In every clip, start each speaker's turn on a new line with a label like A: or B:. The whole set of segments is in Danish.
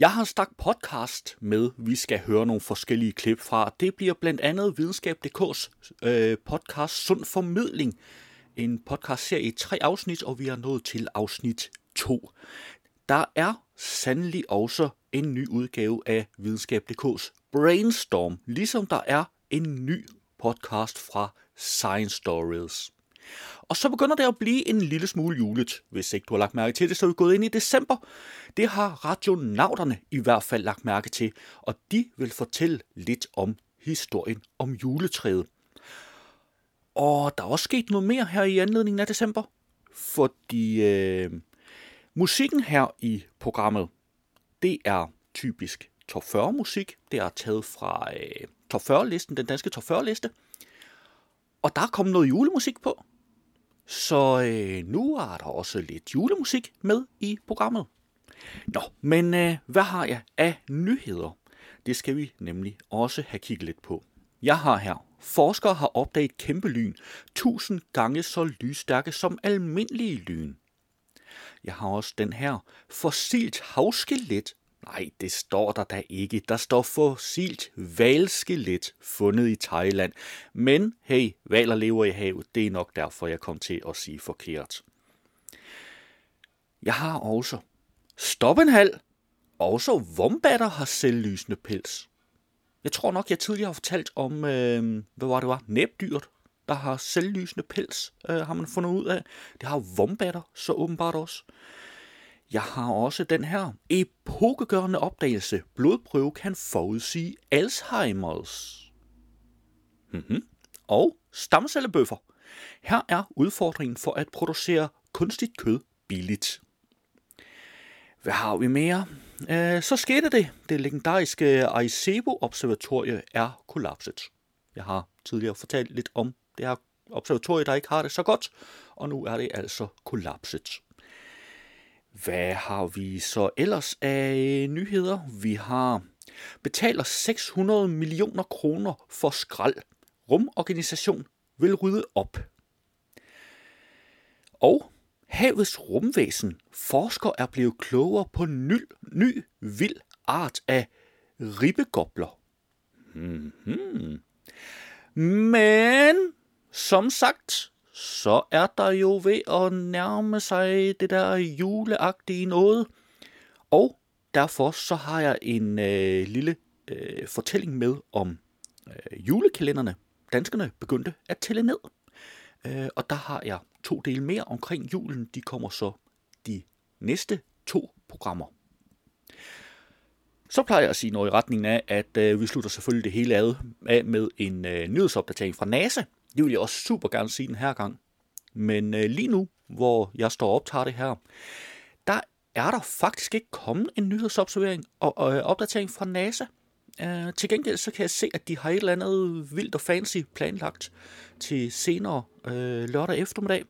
A: Jeg har en stak podcast med, vi skal høre nogle forskellige klip fra. Det bliver blandt andet Videnskab.dk's øh, podcast Sund Formidling. En podcast serie i tre afsnit, og vi er nået til afsnit 2. Der er sandelig også en ny udgave af Videnskab.dk's Brainstorm, ligesom der er en ny podcast fra Science Stories. Og så begynder det at blive en lille smule julet, hvis ikke du har lagt mærke til det, så er vi gået ind i december. Det har radionauterne i hvert fald lagt mærke til, og de vil fortælle lidt om historien om juletræet. Og der er også sket noget mere her i anledningen af december, fordi øh, musikken her i programmet, det er typisk top 40 musik. Det er taget fra øh, top 40 listen, den danske top 40 liste. Og der er kommet noget julemusik på. Så øh, nu er der også lidt julemusik med i programmet. Nå, men øh, hvad har jeg af nyheder? Det skal vi nemlig også have kigget lidt på. Jeg har her. Forskere har opdaget kæmpe lyn, 1000 gange så lysstærke som almindelige lyn. Jeg har også den her. Fossilt havskelet Nej, det står der da ikke. Der står fossilt valskelet fundet i Thailand. Men hey, valer lever i havet. Det er nok derfor, jeg kom til at sige forkert. Jeg har også stoppenhal. Også vombatter har selvlysende pels. Jeg tror nok, jeg tidligere har fortalt om, øh, hvad var det var, næbdyret, der har selvlysende pels, øh, har man fundet ud af. Det har vombatter så åbenbart også. Jeg har også den her epokegørende opdagelse. Blodprøve kan forudsige Alzheimers. Mm-hmm. Og stamcellebøffer. Her er udfordringen for at producere kunstigt kød billigt. Hvad har vi mere? Øh, så skete det. Det legendariske Arecibo-observatorie er kollapset. Jeg har tidligere fortalt lidt om det her observatorie, der ikke har det så godt, og nu er det altså kollapset. Hvad har vi så ellers af øh, nyheder? Vi har betaler 600 millioner kroner for skrald. Rumorganisation vil rydde op. Og havets rumvæsen. Forsker er blevet klogere på ny, ny vild art af ribbegobler. Mm-hmm. Men som sagt, så er der jo ved at nærme sig det der juleagtige noget. Og derfor så har jeg en øh, lille øh, fortælling med om øh, julekalenderne. Danskerne begyndte at tælle ned. Øh, og der har jeg to dele mere omkring julen. De kommer så de næste to programmer. Så plejer jeg at sige noget i retningen af, at øh, vi slutter selvfølgelig det hele ad, af med en øh, nyhedsopdatering fra NASA. Det vil jeg også super gerne sige den her gang. Men øh, lige nu, hvor jeg står og optager det her, der er der faktisk ikke kommet en nyhedsobservering og, og øh, opdatering fra NASA. Øh, til gengæld så kan jeg se, at de har et eller andet vildt og fancy planlagt til senere øh, lørdag eftermiddag.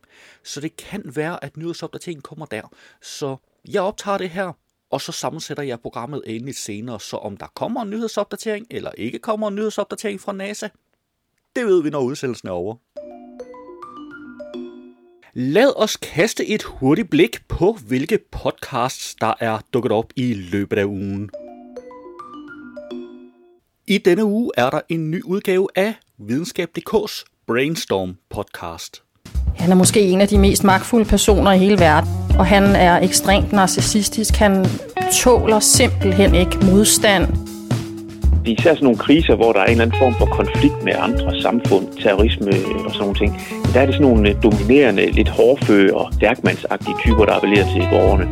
A: Så det kan være, at nyhedsopdateringen kommer der. Så jeg optager det her, og så sammensætter jeg programmet endeligt senere. Så om der kommer en nyhedsopdatering, eller ikke kommer en nyhedsopdatering fra NASA, det ved vi, når udsendelsen er over. Lad os kaste et hurtigt blik på, hvilke podcasts, der er dukket op i løbet af ugen. I denne uge er der en ny udgave af Videnskab.dk's Brainstorm podcast.
B: Han er måske en af de mest magtfulde personer i hele verden, og han er ekstremt narcissistisk. Han tåler simpelthen ikke modstand
C: især sådan nogle kriser, hvor der er en eller anden form for konflikt med andre samfund, terrorisme og sådan nogle ting, der er det sådan nogle øh, dominerende, lidt hårdføge og stærkmandsagtige typer, der appellerer til borgerne.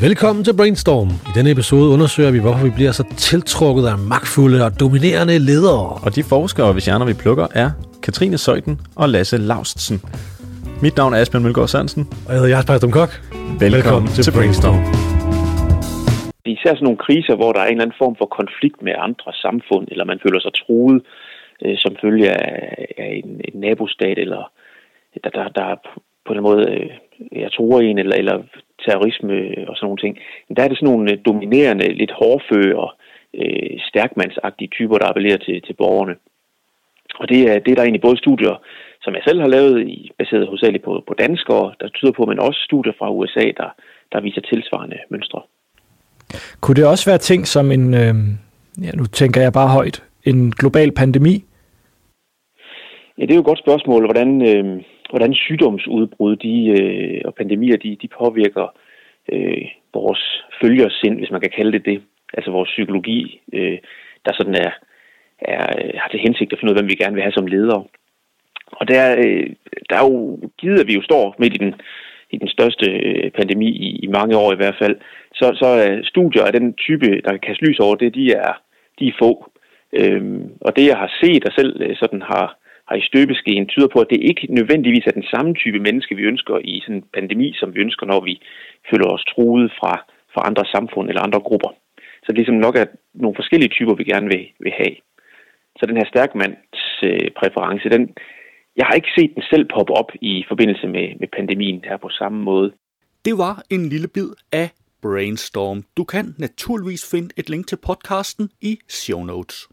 D: Velkommen til Brainstorm. I denne episode undersøger vi, hvorfor vi bliver så tiltrukket af magtfulde og dominerende ledere.
E: Og de forskere, hvis hjerner vi plukker, er Katrine Søjden og Lasse Laustsen. Mit navn er Asbjørn Mølgaard Sandsen.
D: Og jeg hedder Jasper Kok.
E: Velkommen, Velkommen til, til Brainstorm.
C: Brainstorm især sådan nogle kriser, hvor der er en eller anden form for konflikt med andre samfund, eller man føler sig truet øh, som følge af, af en, en nabostat, eller der, der, der på den måde øh, jeg tror en, eller, eller terrorisme og sådan nogle ting. Men der er det sådan nogle øh, dominerende, lidt hårdføre, øh, stærkmandsagtige typer, der appellerer til, til borgerne. Og det er, det er der egentlig både studier, som jeg selv har lavet, i, baseret hovedsageligt på, på danskere, der tyder på, men også studier fra USA, der, der viser tilsvarende mønstre.
F: Kunne det også være ting som en, øh, ja, nu tænker jeg bare højt, en global pandemi?
C: Ja, det er jo et godt spørgsmål, hvordan, øh, hvordan sygdomsudbrud de, øh, og pandemier de, de påvirker øh, vores følgersind, hvis man kan kalde det det. Altså vores psykologi, øh, der sådan er, er, har til hensigt at finde ud af, hvem vi gerne vil have som ledere. Og der, øh, der er jo givet, at vi jo står midt i den, i den største øh, pandemi i, i mange år i hvert fald, så, så er studier af den type, der kan kaste lys over det, de er, de er få. Øhm, og det, jeg har set og selv øh, sådan har, har i støbeskeen, tyder på, at det ikke nødvendigvis er den samme type menneske, vi ønsker i sådan en pandemi, som vi ønsker, når vi føler os truet fra, fra andre samfund eller andre grupper. Så det ligesom nok er nogle forskellige typer, vi gerne vil, vil have. Så den her stærkmands øh, præference, den, jeg har ikke set den selv poppe op i forbindelse med, med pandemien her på samme måde.
A: Det var en lille bid af Brainstorm. Du kan naturligvis finde et link til podcasten i show notes.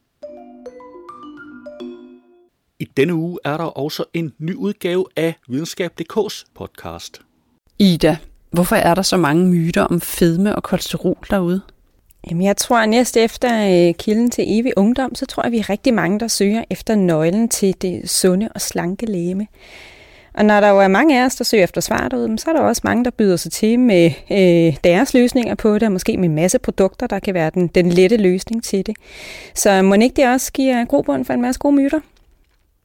A: I denne uge er der også en ny udgave af Videnskab.dk's podcast.
G: Ida, hvorfor er der så mange myter om fedme og kolesterol derude?
H: Jamen, jeg tror, at næst efter øh, kilden til evig ungdom, så tror jeg, at vi er rigtig mange, der søger efter nøglen til det sunde og slanke læme. Og når der jo er mange af os, der søger efter svar derude, så er der også mange, der byder sig til med øh, deres løsninger på det, og måske med en masse produkter, der kan være den, den lette løsning til det. Så må ikke det også give grobund for en masse gode myter?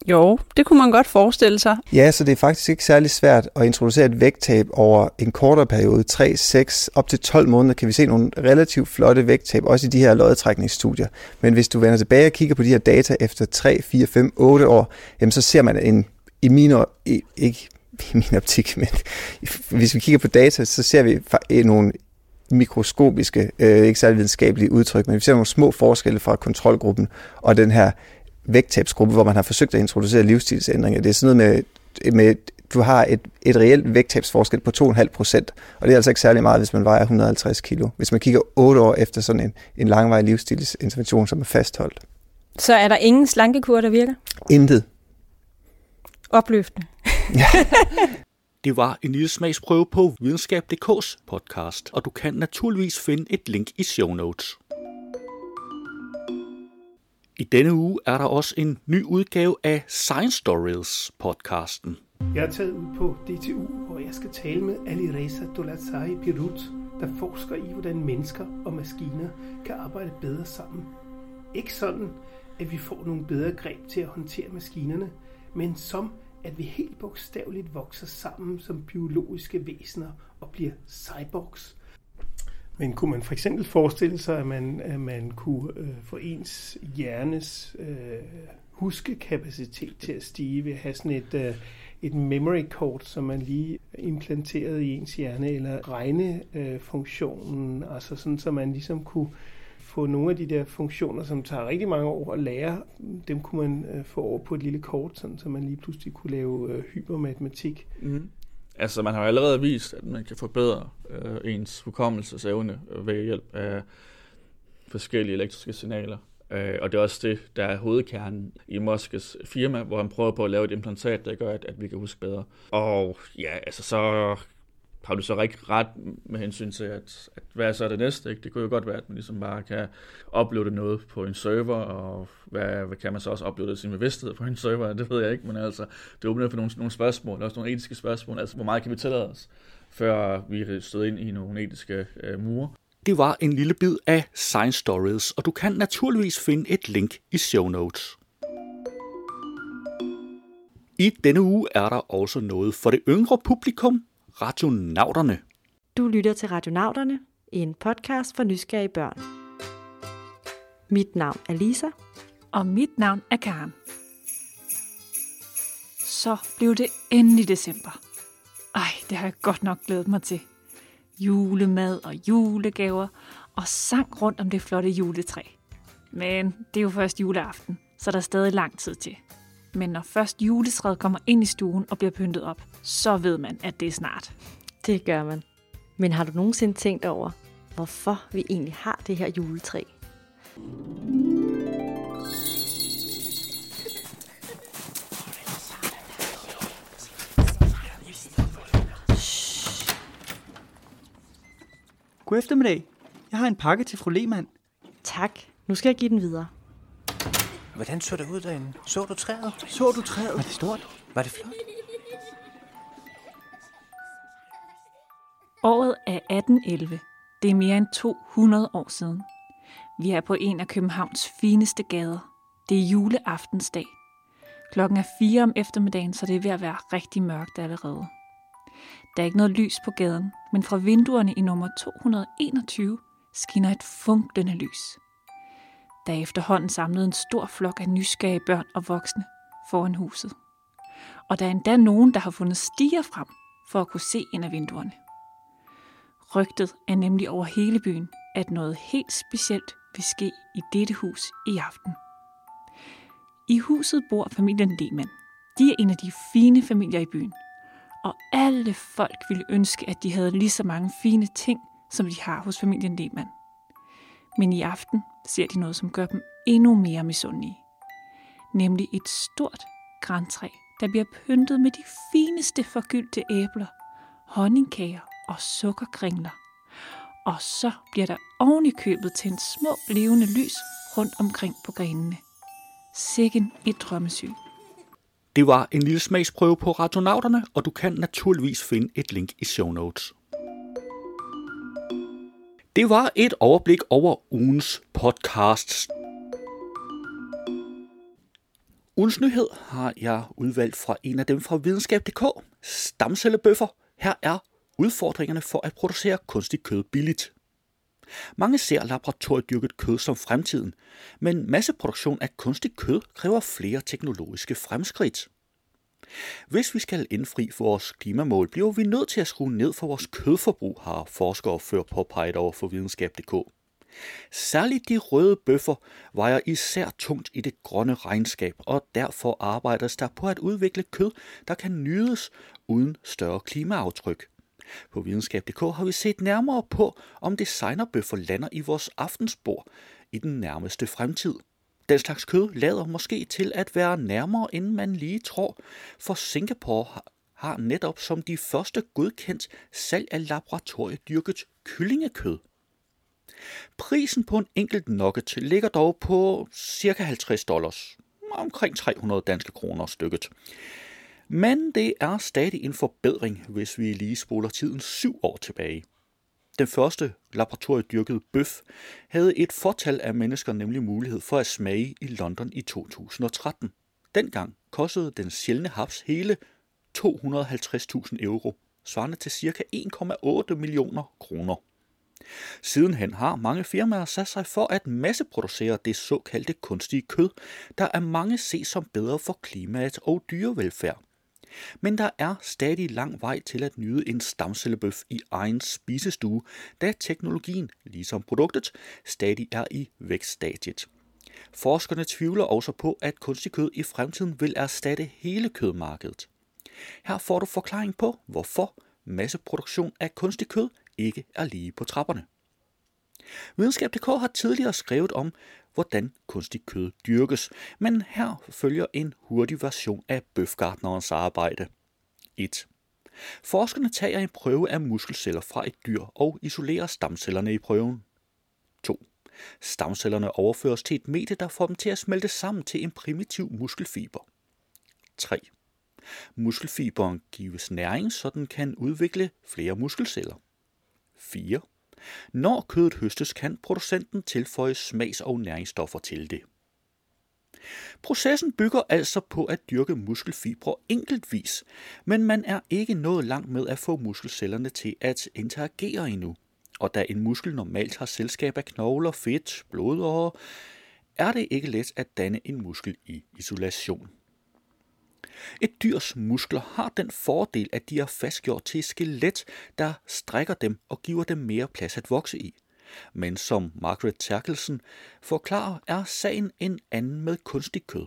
G: Jo, det kunne man godt forestille sig.
I: Ja, så det er faktisk ikke særlig svært at introducere et vægttab over en kortere periode, 3, 6, op til 12 måneder, kan vi se nogle relativt flotte vægttab, også i de her lodtrækningsstudier. Men hvis du vender tilbage og kigger på de her data efter 3, 4, 5, 8 år, jamen så ser man en, i min, ikke i min optik, men hvis vi kigger på data, så ser vi eh, nogle mikroskopiske, øh, ikke særlig videnskabelige udtryk, men vi ser nogle små forskelle fra kontrolgruppen og den her vægttabsgruppe, hvor man har forsøgt at introducere livsstilsændringer. Det er sådan noget med, med du har et, et reelt vægttabsforskel på 2,5 procent, og det er altså ikke særlig meget, hvis man vejer 150 kilo. Hvis man kigger 8 år efter sådan en, en langvarig livsstilsintervention, som er fastholdt.
H: Så er der ingen slankekur, der virker?
I: Intet.
H: Opløftende.
A: Det var en lille smagsprøve på videnskab.dk's podcast, og du kan naturligvis finde et link i show notes. I denne uge er der også en ny udgave af Science Stories podcasten.
J: Jeg er taget ud på DTU, hvor jeg skal tale med Alireza Dolatsai Pirut, der forsker i, hvordan mennesker og maskiner kan arbejde bedre sammen. Ikke sådan, at vi får nogle bedre greb til at håndtere maskinerne, men som at vi helt bogstaveligt vokser sammen som biologiske væsener og bliver cyborgs, men kunne man for eksempel forestille sig, at man, at man kunne øh, få ens hjernes øh, huskekapacitet til at stige ved at have sådan et, øh, et memory card, som man lige implanterede i ens hjerne, eller regnefunktionen, øh, altså sådan, så man ligesom kunne få nogle af de der funktioner, som tager rigtig mange år at lære, dem kunne man øh, få over på et lille kort, sådan, så man lige pludselig kunne lave øh, hypermatematik.
K: Mm. Altså, man har allerede vist, at man kan forbedre øh, ens hukommelsesevne øh, ved hjælp af forskellige elektriske signaler. Øh, og det er også det, der er hovedkernen i Muskes firma, hvor han prøver på at lave et implantat, der gør, at, at vi kan huske bedre. Og ja, altså så har du så ikke ret med hensyn til, at, at hvad er så det næste? Ikke? Det kunne jo godt være, at man ligesom bare kan uploade noget på en server, og hvad, hvad kan man så også uploade sin bevidsthed på en server? Det ved jeg ikke, men altså, det åbner for nogle, nogle spørgsmål, også nogle etiske spørgsmål. Altså, hvor meget kan vi tillade os, før vi stod ind i nogle etiske øh, mure?
A: Det var en lille bid af Science Stories, og du kan naturligvis finde et link i show notes. I denne uge er der også noget for det yngre publikum, Radionauterne.
L: Du lytter til Radionauterne, en podcast for nysgerrige børn. Mit navn er Lisa.
M: Og mit navn er Karen. Så blev det endelig december. Ej, det har jeg godt nok glædet mig til. Julemad og julegaver, og sang rundt om det flotte juletræ. Men det er jo først juleaften, så der er stadig lang tid til. Men når først juletræet kommer ind i stuen og bliver pyntet op, så ved man, at det er snart.
L: Det gør man. Men har du nogensinde tænkt over, hvorfor vi egentlig har det her juletræ?
N: God eftermiddag. Jeg har en pakke til fru Lehmann.
L: Tak. Nu skal jeg give den videre.
O: Hvordan så det ud derinde? Så du træet?
N: Så du træet?
O: Var det stort? Var det flot?
M: Året er 1811. Det er mere end 200 år siden. Vi er på en af Københavns fineste gader. Det er juleaftensdag. Klokken er 4 om eftermiddagen, så det er ved at være rigtig mørkt allerede. Der er ikke noget lys på gaden, men fra vinduerne i nummer 221 skinner et funklende lys. Der efterhånden samlede en stor flok af nysgerrige børn og voksne foran huset. Og der er endda nogen, der har fundet stiger frem for at kunne se ind af vinduerne. Rygtet er nemlig over hele byen, at noget helt specielt vil ske i dette hus i aften. I huset bor familien Lehmann. De er en af de fine familier i byen. Og alle folk ville ønske, at de havde lige så mange fine ting, som de har hos familien Lehmann. Men i aften ser de noget, som gør dem endnu mere misundelige. Nemlig et stort græntræ, der bliver pyntet med de fineste forgyldte æbler, honningkager og sukkerkringler. Og så bliver der oven i købet tændt små levende lys rundt omkring på grenene. Sikken et drømmesyn.
A: Det var en lille smagsprøve på Radionauterne, og du kan naturligvis finde et link i show notes. Det var et overblik over ugens podcasts. Ugens nyhed har jeg udvalgt fra en af dem fra videnskab.dk. Stamcellebøffer. Her er udfordringerne for at producere kunstigt kød billigt. Mange ser laboratoriedyrket kød som fremtiden, men masseproduktion af kunstigt kød kræver flere teknologiske fremskridt. Hvis vi skal indfri vores klimamål, bliver vi nødt til at skrue ned for vores kødforbrug, har forskere før påpeget over for videnskab.dk. Særligt de røde bøffer vejer især tungt i det grønne regnskab, og derfor arbejdes der på at udvikle kød, der kan nydes uden større klimaaftryk. På videnskab.dk har vi set nærmere på, om designerbøffer lander i vores aftensbord i den nærmeste fremtid. Den slags kød lader måske til at være nærmere, end man lige tror, for Singapore har netop som de første godkendt salg af laboratoriedyrket kyllingekød. Prisen på en enkelt nugget ligger dog på ca. 50 dollars, omkring 300 danske kroner stykket. Men det er stadig en forbedring, hvis vi lige spoler tiden syv år tilbage. Den første laboratoriedyrkede bøf havde et fortal af mennesker nemlig mulighed for at smage i London i 2013. Dengang kostede den sjældne haps hele 250.000 euro, svarende til ca. 1,8 millioner kroner. Sidenhen har mange firmaer sat sig for at masseproducere det såkaldte kunstige kød, der er mange ses som bedre for klimaet og dyrevelfærd. Men der er stadig lang vej til at nyde en stamcellebøf i egen spisestue, da teknologien, ligesom produktet, stadig er i vækststadiet. Forskerne tvivler også på, at kunstig kød i fremtiden vil erstatte hele kødmarkedet. Her får du forklaring på, hvorfor masseproduktion af kunstig kød ikke er lige på trapperne. Videnskab.dk har tidligere skrevet om, hvordan kunstig kød dyrkes, men her følger en hurtig version af bøfgartnerens arbejde. 1. Forskerne tager en prøve af muskelceller fra et dyr og isolerer stamcellerne i prøven. 2. Stamcellerne overføres til et medie, der får dem til at smelte sammen til en primitiv muskelfiber. 3. Muskelfiberen gives næring, så den kan udvikle flere muskelceller. 4. Når kødet høstes, kan producenten tilføje smags- og næringsstoffer til det. Processen bygger altså på at dyrke muskelfibre enkeltvis, men man er ikke nået langt med at få muskelcellerne til at interagere endnu. Og da en muskel normalt har selskab af knogler, fedt, blodårer, er det ikke let at danne en muskel i isolation. Et dyrs muskler har den fordel, at de er fastgjort til et skelet, der strækker dem og giver dem mere plads at vokse i. Men som Margaret Terkelsen forklarer, er sagen en anden med kunstig kød.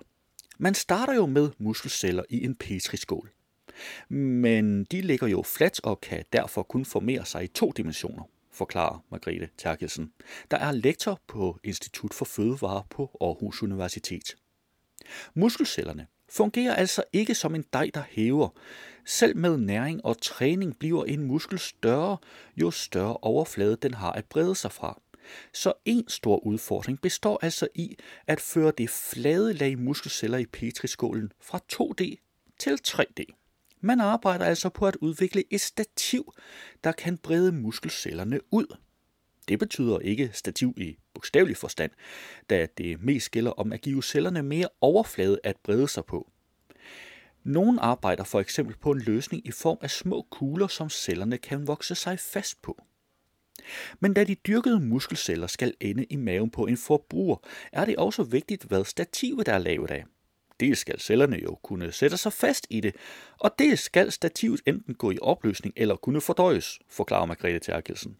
A: Man starter jo med muskelceller i en petriskål. Men de ligger jo fladt og kan derfor kun formere sig i to dimensioner, forklarer Margrethe Terkelsen, der er lektor på Institut for Fødevare på Aarhus Universitet. Muskelcellerne fungerer altså ikke som en dej, der hæver. Selv med næring og træning bliver en muskel større, jo større overflade den har at brede sig fra. Så en stor udfordring består altså i at føre det flade lag muskelceller i petriskålen fra 2D til 3D. Man arbejder altså på at udvikle et stativ, der kan brede muskelcellerne ud. Det betyder ikke stativ i bogstavelig forstand, da det mest gælder om at give cellerne mere overflade at brede sig på. Nogle arbejder for eksempel på en løsning i form af små kugler, som cellerne kan vokse sig fast på. Men da de dyrkede muskelceller skal ende i maven på en forbruger, er det også vigtigt, hvad stativet er lavet af. Dels skal cellerne jo kunne sætte sig fast i det, og dels skal stativet enten gå i opløsning eller kunne fordøjes, forklarer Margrethe Terkelsen.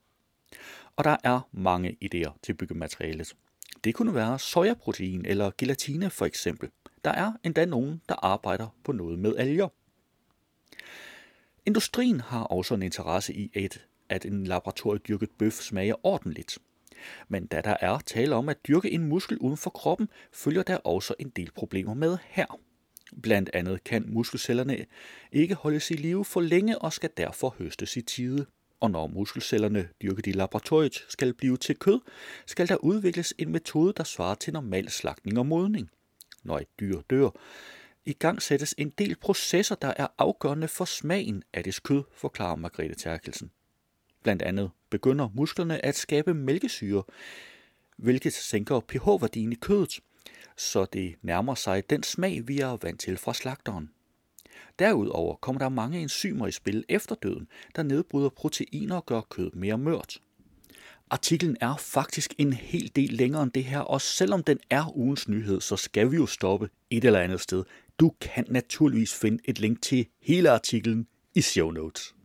A: Og der er mange idéer til byggematerialet. Det kunne være sojaprotein eller gelatine for eksempel. Der er endda nogen, der arbejder på noget med alger. Industrien har også en interesse i, at, at en laboratoriedyrket bøf smager ordentligt. Men da der er tale om at dyrke en muskel uden for kroppen, følger der også en del problemer med her. Blandt andet kan muskelcellerne ikke holdes i live for længe og skal derfor høstes i tide. Og når muskelcellerne dyrket i laboratoriet skal blive til kød, skal der udvikles en metode, der svarer til normal slagtning og modning. Når et dyr dør, i gang sættes en del processer, der er afgørende for smagen af dets kød, forklarer Margrethe Terkelsen. Blandt andet begynder musklerne at skabe mælkesyre, hvilket sænker pH-værdien i kødet, så det nærmer sig den smag, vi er vant til fra slagteren. Derudover kommer der mange enzymer i spil efter døden, der nedbryder proteiner og gør kød mere mørt. Artiklen er faktisk en hel del længere end det her, og selvom den er ugens nyhed, så skal vi jo stoppe et eller andet sted. Du kan naturligvis finde et link til hele artiklen i show notes.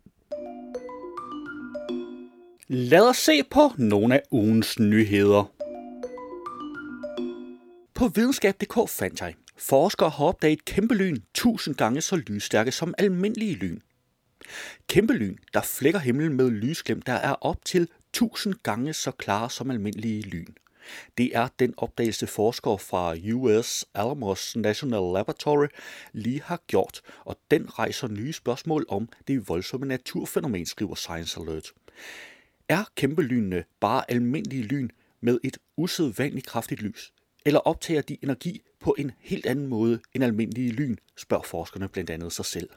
A: Lad os se på nogle af ugens nyheder. På videnskab.dk fandt jeg, forskere har opdaget kæmpe lyn 1000 gange så lysstærke som almindelige lyn. Kæmpe lyn, der flækker himlen med lysglem, der er op til 1000 gange så klare som almindelige lyn. Det er den opdagelse forskere fra US Alamos National Laboratory lige har gjort, og den rejser nye spørgsmål om det voldsomme naturfænomen, skriver Science Alert. Er kæmpelynene bare almindelige lyn med et usædvanligt kraftigt lys? Eller optager de energi på en helt anden måde end almindelige lyn, spørger forskerne blandt andet sig selv.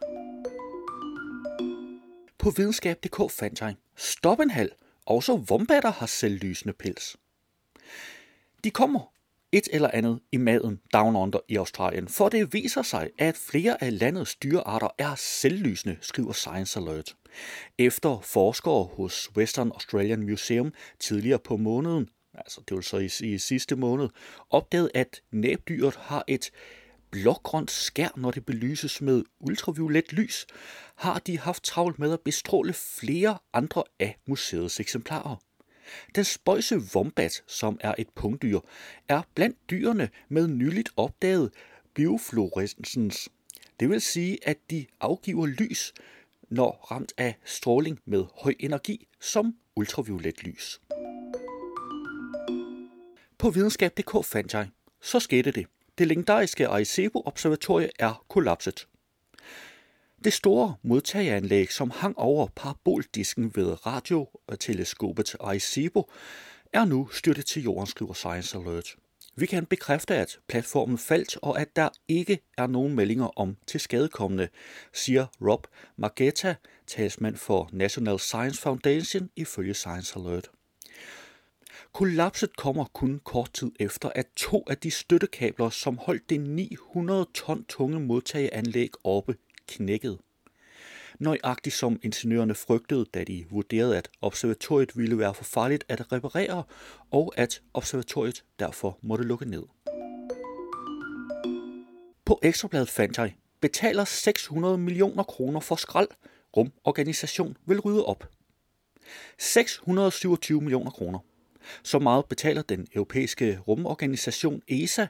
A: På videnskab.dk fandt jeg, stop en halv, også vombatter har selvlysende pels. De kommer et eller andet i maden down under i Australien, for det viser sig, at flere af landets dyrearter er selvlysende, skriver Science Alert. Efter forskere hos Western Australian Museum tidligere på måneden, altså det vil så i, i sidste måned, opdagede, at næbdyret har et blågrønt skær, når det belyses med ultraviolet lys, har de haft travlt med at bestråle flere andre af museets eksemplarer. Den spøjse wombat, som er et pungdyr, er blandt dyrene med nyligt opdaget biofluorescens. Det vil sige, at de afgiver lys, når ramt af stråling med høj energi, som ultraviolet lys. På videnskab.dk fandt jeg, så skete det. Det legendariske Arecibo-observatorie er kollapset. Det store modtageranlæg, som hang over paraboldisken ved radioteleskopet Arecibo, er nu styrtet til jorden, skriver Science Alert. Vi kan bekræfte, at platformen faldt, og at der ikke er nogen meldinger om tilskadekommende, siger Rob Margetta, talsmand for National Science Foundation, ifølge Science Alert. Kollapset kommer kun kort tid efter, at to af de støttekabler, som holdt det 900 ton tunge modtageanlæg oppe, knækkede. Nøjagtigt som ingeniørerne frygtede, da de vurderede, at observatoriet ville være for farligt at reparere, og at observatoriet derfor måtte lukke ned. På Ekstrabladet fandt jeg, betaler 600 millioner kroner for skrald. Rumorganisation vil rydde op. 627 millioner kroner. Så meget betaler den europæiske rumorganisation ESA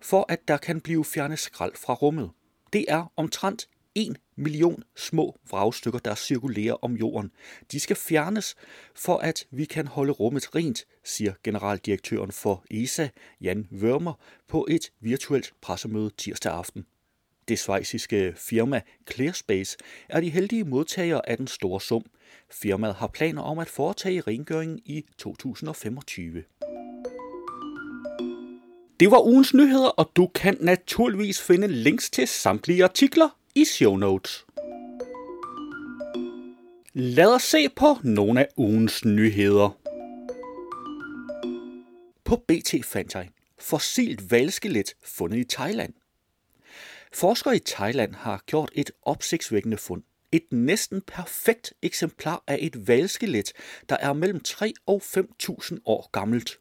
A: for, at der kan blive fjernet skrald fra rummet. Det er omtrent 1 million små vragstykker, der cirkulerer om jorden. De skal fjernes, for at vi kan holde rummet rent, siger generaldirektøren for ESA, Jan Wörmer, på et virtuelt pressemøde tirsdag aften. Det svejsiske firma Clearspace er de heldige modtagere af den store sum. Firmaet har planer om at foretage rengøringen i 2025. Det var ugens nyheder, og du kan naturligvis finde links til samtlige artikler i show notes. Lad os se på nogle af ugens nyheder. På BT fandt jeg fossilt valskelet fundet i Thailand. Forskere i Thailand har gjort et opsigtsvækkende fund. Et næsten perfekt eksemplar af et valskelet, der er mellem 3 og 5.000 år gammelt.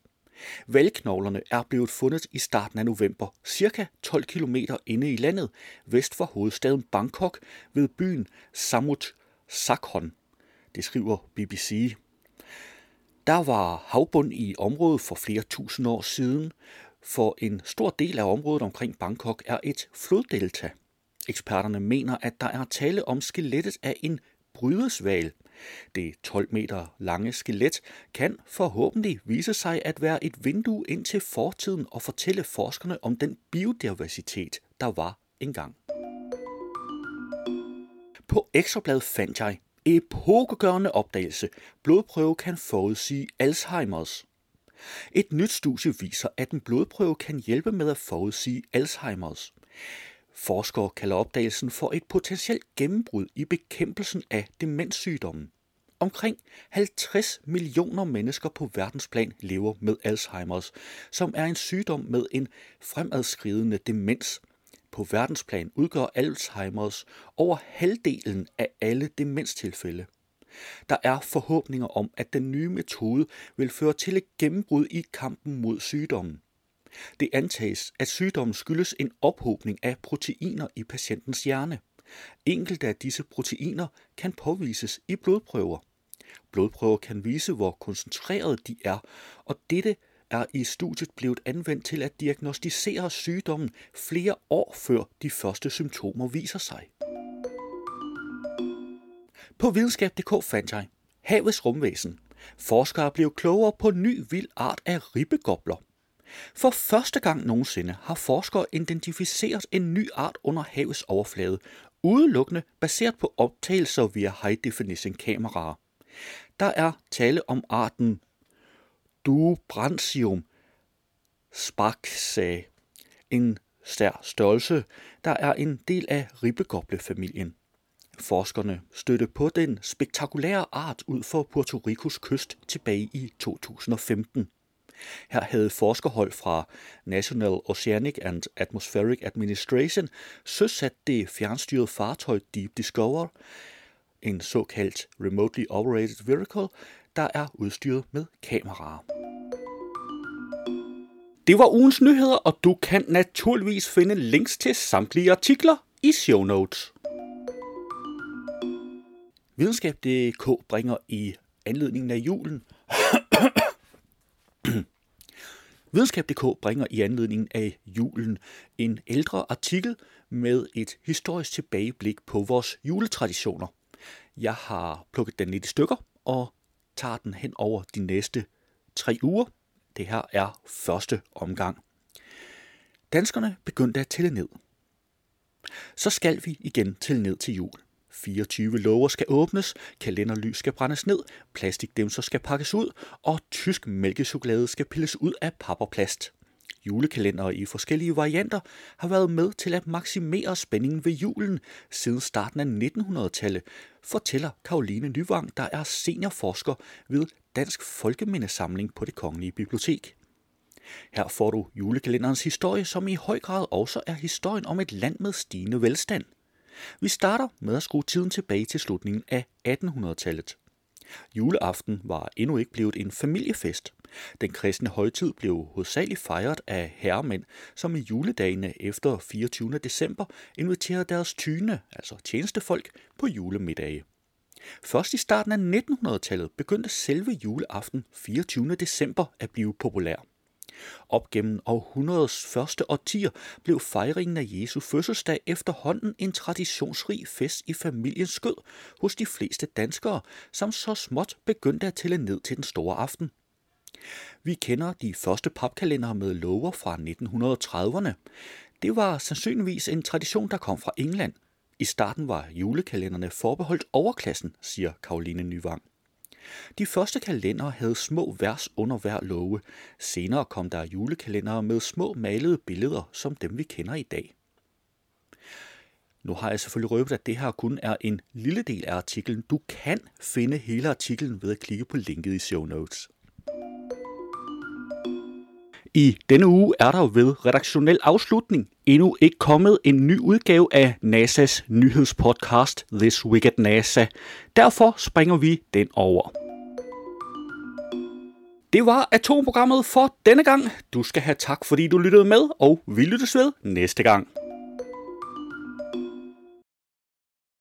A: Valgknoglerne er blevet fundet i starten af november, cirka 12 km inde i landet, vest for hovedstaden Bangkok ved byen Samut Sakhon. Det skriver BBC. Der var havbund i området for flere tusind år siden, for en stor del af området omkring Bangkok er et floddelta. Eksperterne mener, at der er tale om skelettet af en brydesval. Det 12 meter lange skelet kan forhåbentlig vise sig at være et vindue ind til fortiden og fortælle forskerne om den biodiversitet, der var engang. På Ekstrabladet fandt jeg epokegørende opdagelse. Blodprøve kan forudsige Alzheimers. Et nyt studie viser, at en blodprøve kan hjælpe med at forudsige Alzheimers. Forskere kalder opdagelsen for et potentielt gennembrud i bekæmpelsen af demenssygdommen. Omkring 50 millioner mennesker på verdensplan lever med Alzheimers, som er en sygdom med en fremadskridende demens. På verdensplan udgør Alzheimers over halvdelen af alle demenstilfælde. Der er forhåbninger om, at den nye metode vil føre til et gennembrud i kampen mod sygdommen. Det antages, at sygdommen skyldes en ophobning af proteiner i patientens hjerne. Enkelte af disse proteiner kan påvises i blodprøver. Blodprøver kan vise, hvor koncentrerede de er, og dette er i studiet blevet anvendt til at diagnostisere sygdommen flere år før de første symptomer viser sig. På videnskab.dk fandt jeg havets rumvæsen. Forskere blev klogere på ny vild art af ribbegobler. For første gang nogensinde har forskere identificeret en ny art under havets overflade, udelukkende baseret på optagelser via high definition kameraer. Der er tale om arten Dubrantium sparksae, en stær størrelse, der er en del af ribbegoblefamilien. Forskerne støtte på den spektakulære art ud for Puerto Ricos kyst tilbage i 2015. Her havde forskerhold fra National Oceanic and Atmospheric Administration søsat det fjernstyrede fartøj Deep Discover, en såkaldt Remotely Operated Vehicle, der er udstyret med kameraer. Det var ugens nyheder, og du kan naturligvis finde links til samtlige artikler i show notes. Videnskab.dk bringer i anledningen af julen Videnskab.dk bringer i anledningen af julen en ældre artikel med et historisk tilbageblik på vores juletraditioner. Jeg har plukket den lidt i stykker og tager den hen over de næste tre uger. Det her er første omgang. Danskerne begyndte at tælle ned. Så skal vi igen tælle ned til jul. 24 låger skal åbnes, kalenderlys skal brændes ned, plastikdæmser skal pakkes ud, og tysk mælkechokolade skal pilles ud af papperplast. Julekalendere i forskellige varianter har været med til at maksimere spændingen ved julen siden starten af 1900-tallet, fortæller Karoline Nyvang, der er seniorforsker ved Dansk Folkemindesamling på det Kongelige Bibliotek. Her får du julekalenderens historie, som i høj grad også er historien om et land med stigende velstand – vi starter med at skrue tiden tilbage til slutningen af 1800-tallet. Juleaften var endnu ikke blevet en familiefest. Den kristne højtid blev hovedsageligt fejret af herremænd, som i juledagene efter 24. december inviterede deres tyne, altså tjenestefolk, på julemiddage. Først i starten af 1900-tallet begyndte selve juleaften 24. december at blive populær. Op gennem århundredets første årtier blev fejringen af Jesu fødselsdag efterhånden en traditionsrig fest i familiens skød hos de fleste danskere, som så småt begyndte at tælle ned til den store aften. Vi kender de første papkalendere med lover fra 1930'erne. Det var sandsynligvis en tradition, der kom fra England. I starten var julekalenderne forbeholdt overklassen, siger Karoline Nyvang. De første kalendere havde små vers under hver låge. Senere kom der julekalendere med små malede billeder, som dem vi kender i dag. Nu har jeg selvfølgelig røbet, at det her kun er en lille del af artiklen. Du kan finde hele artiklen ved at klikke på linket i show notes. I denne uge er der jo ved redaktionel afslutning endnu ikke kommet en ny udgave af NASA's nyhedspodcast This Week at NASA. Derfor springer vi den over. Det var atomprogrammet for denne gang. Du skal have tak, fordi du lyttede med, og vi lyttes ved næste gang.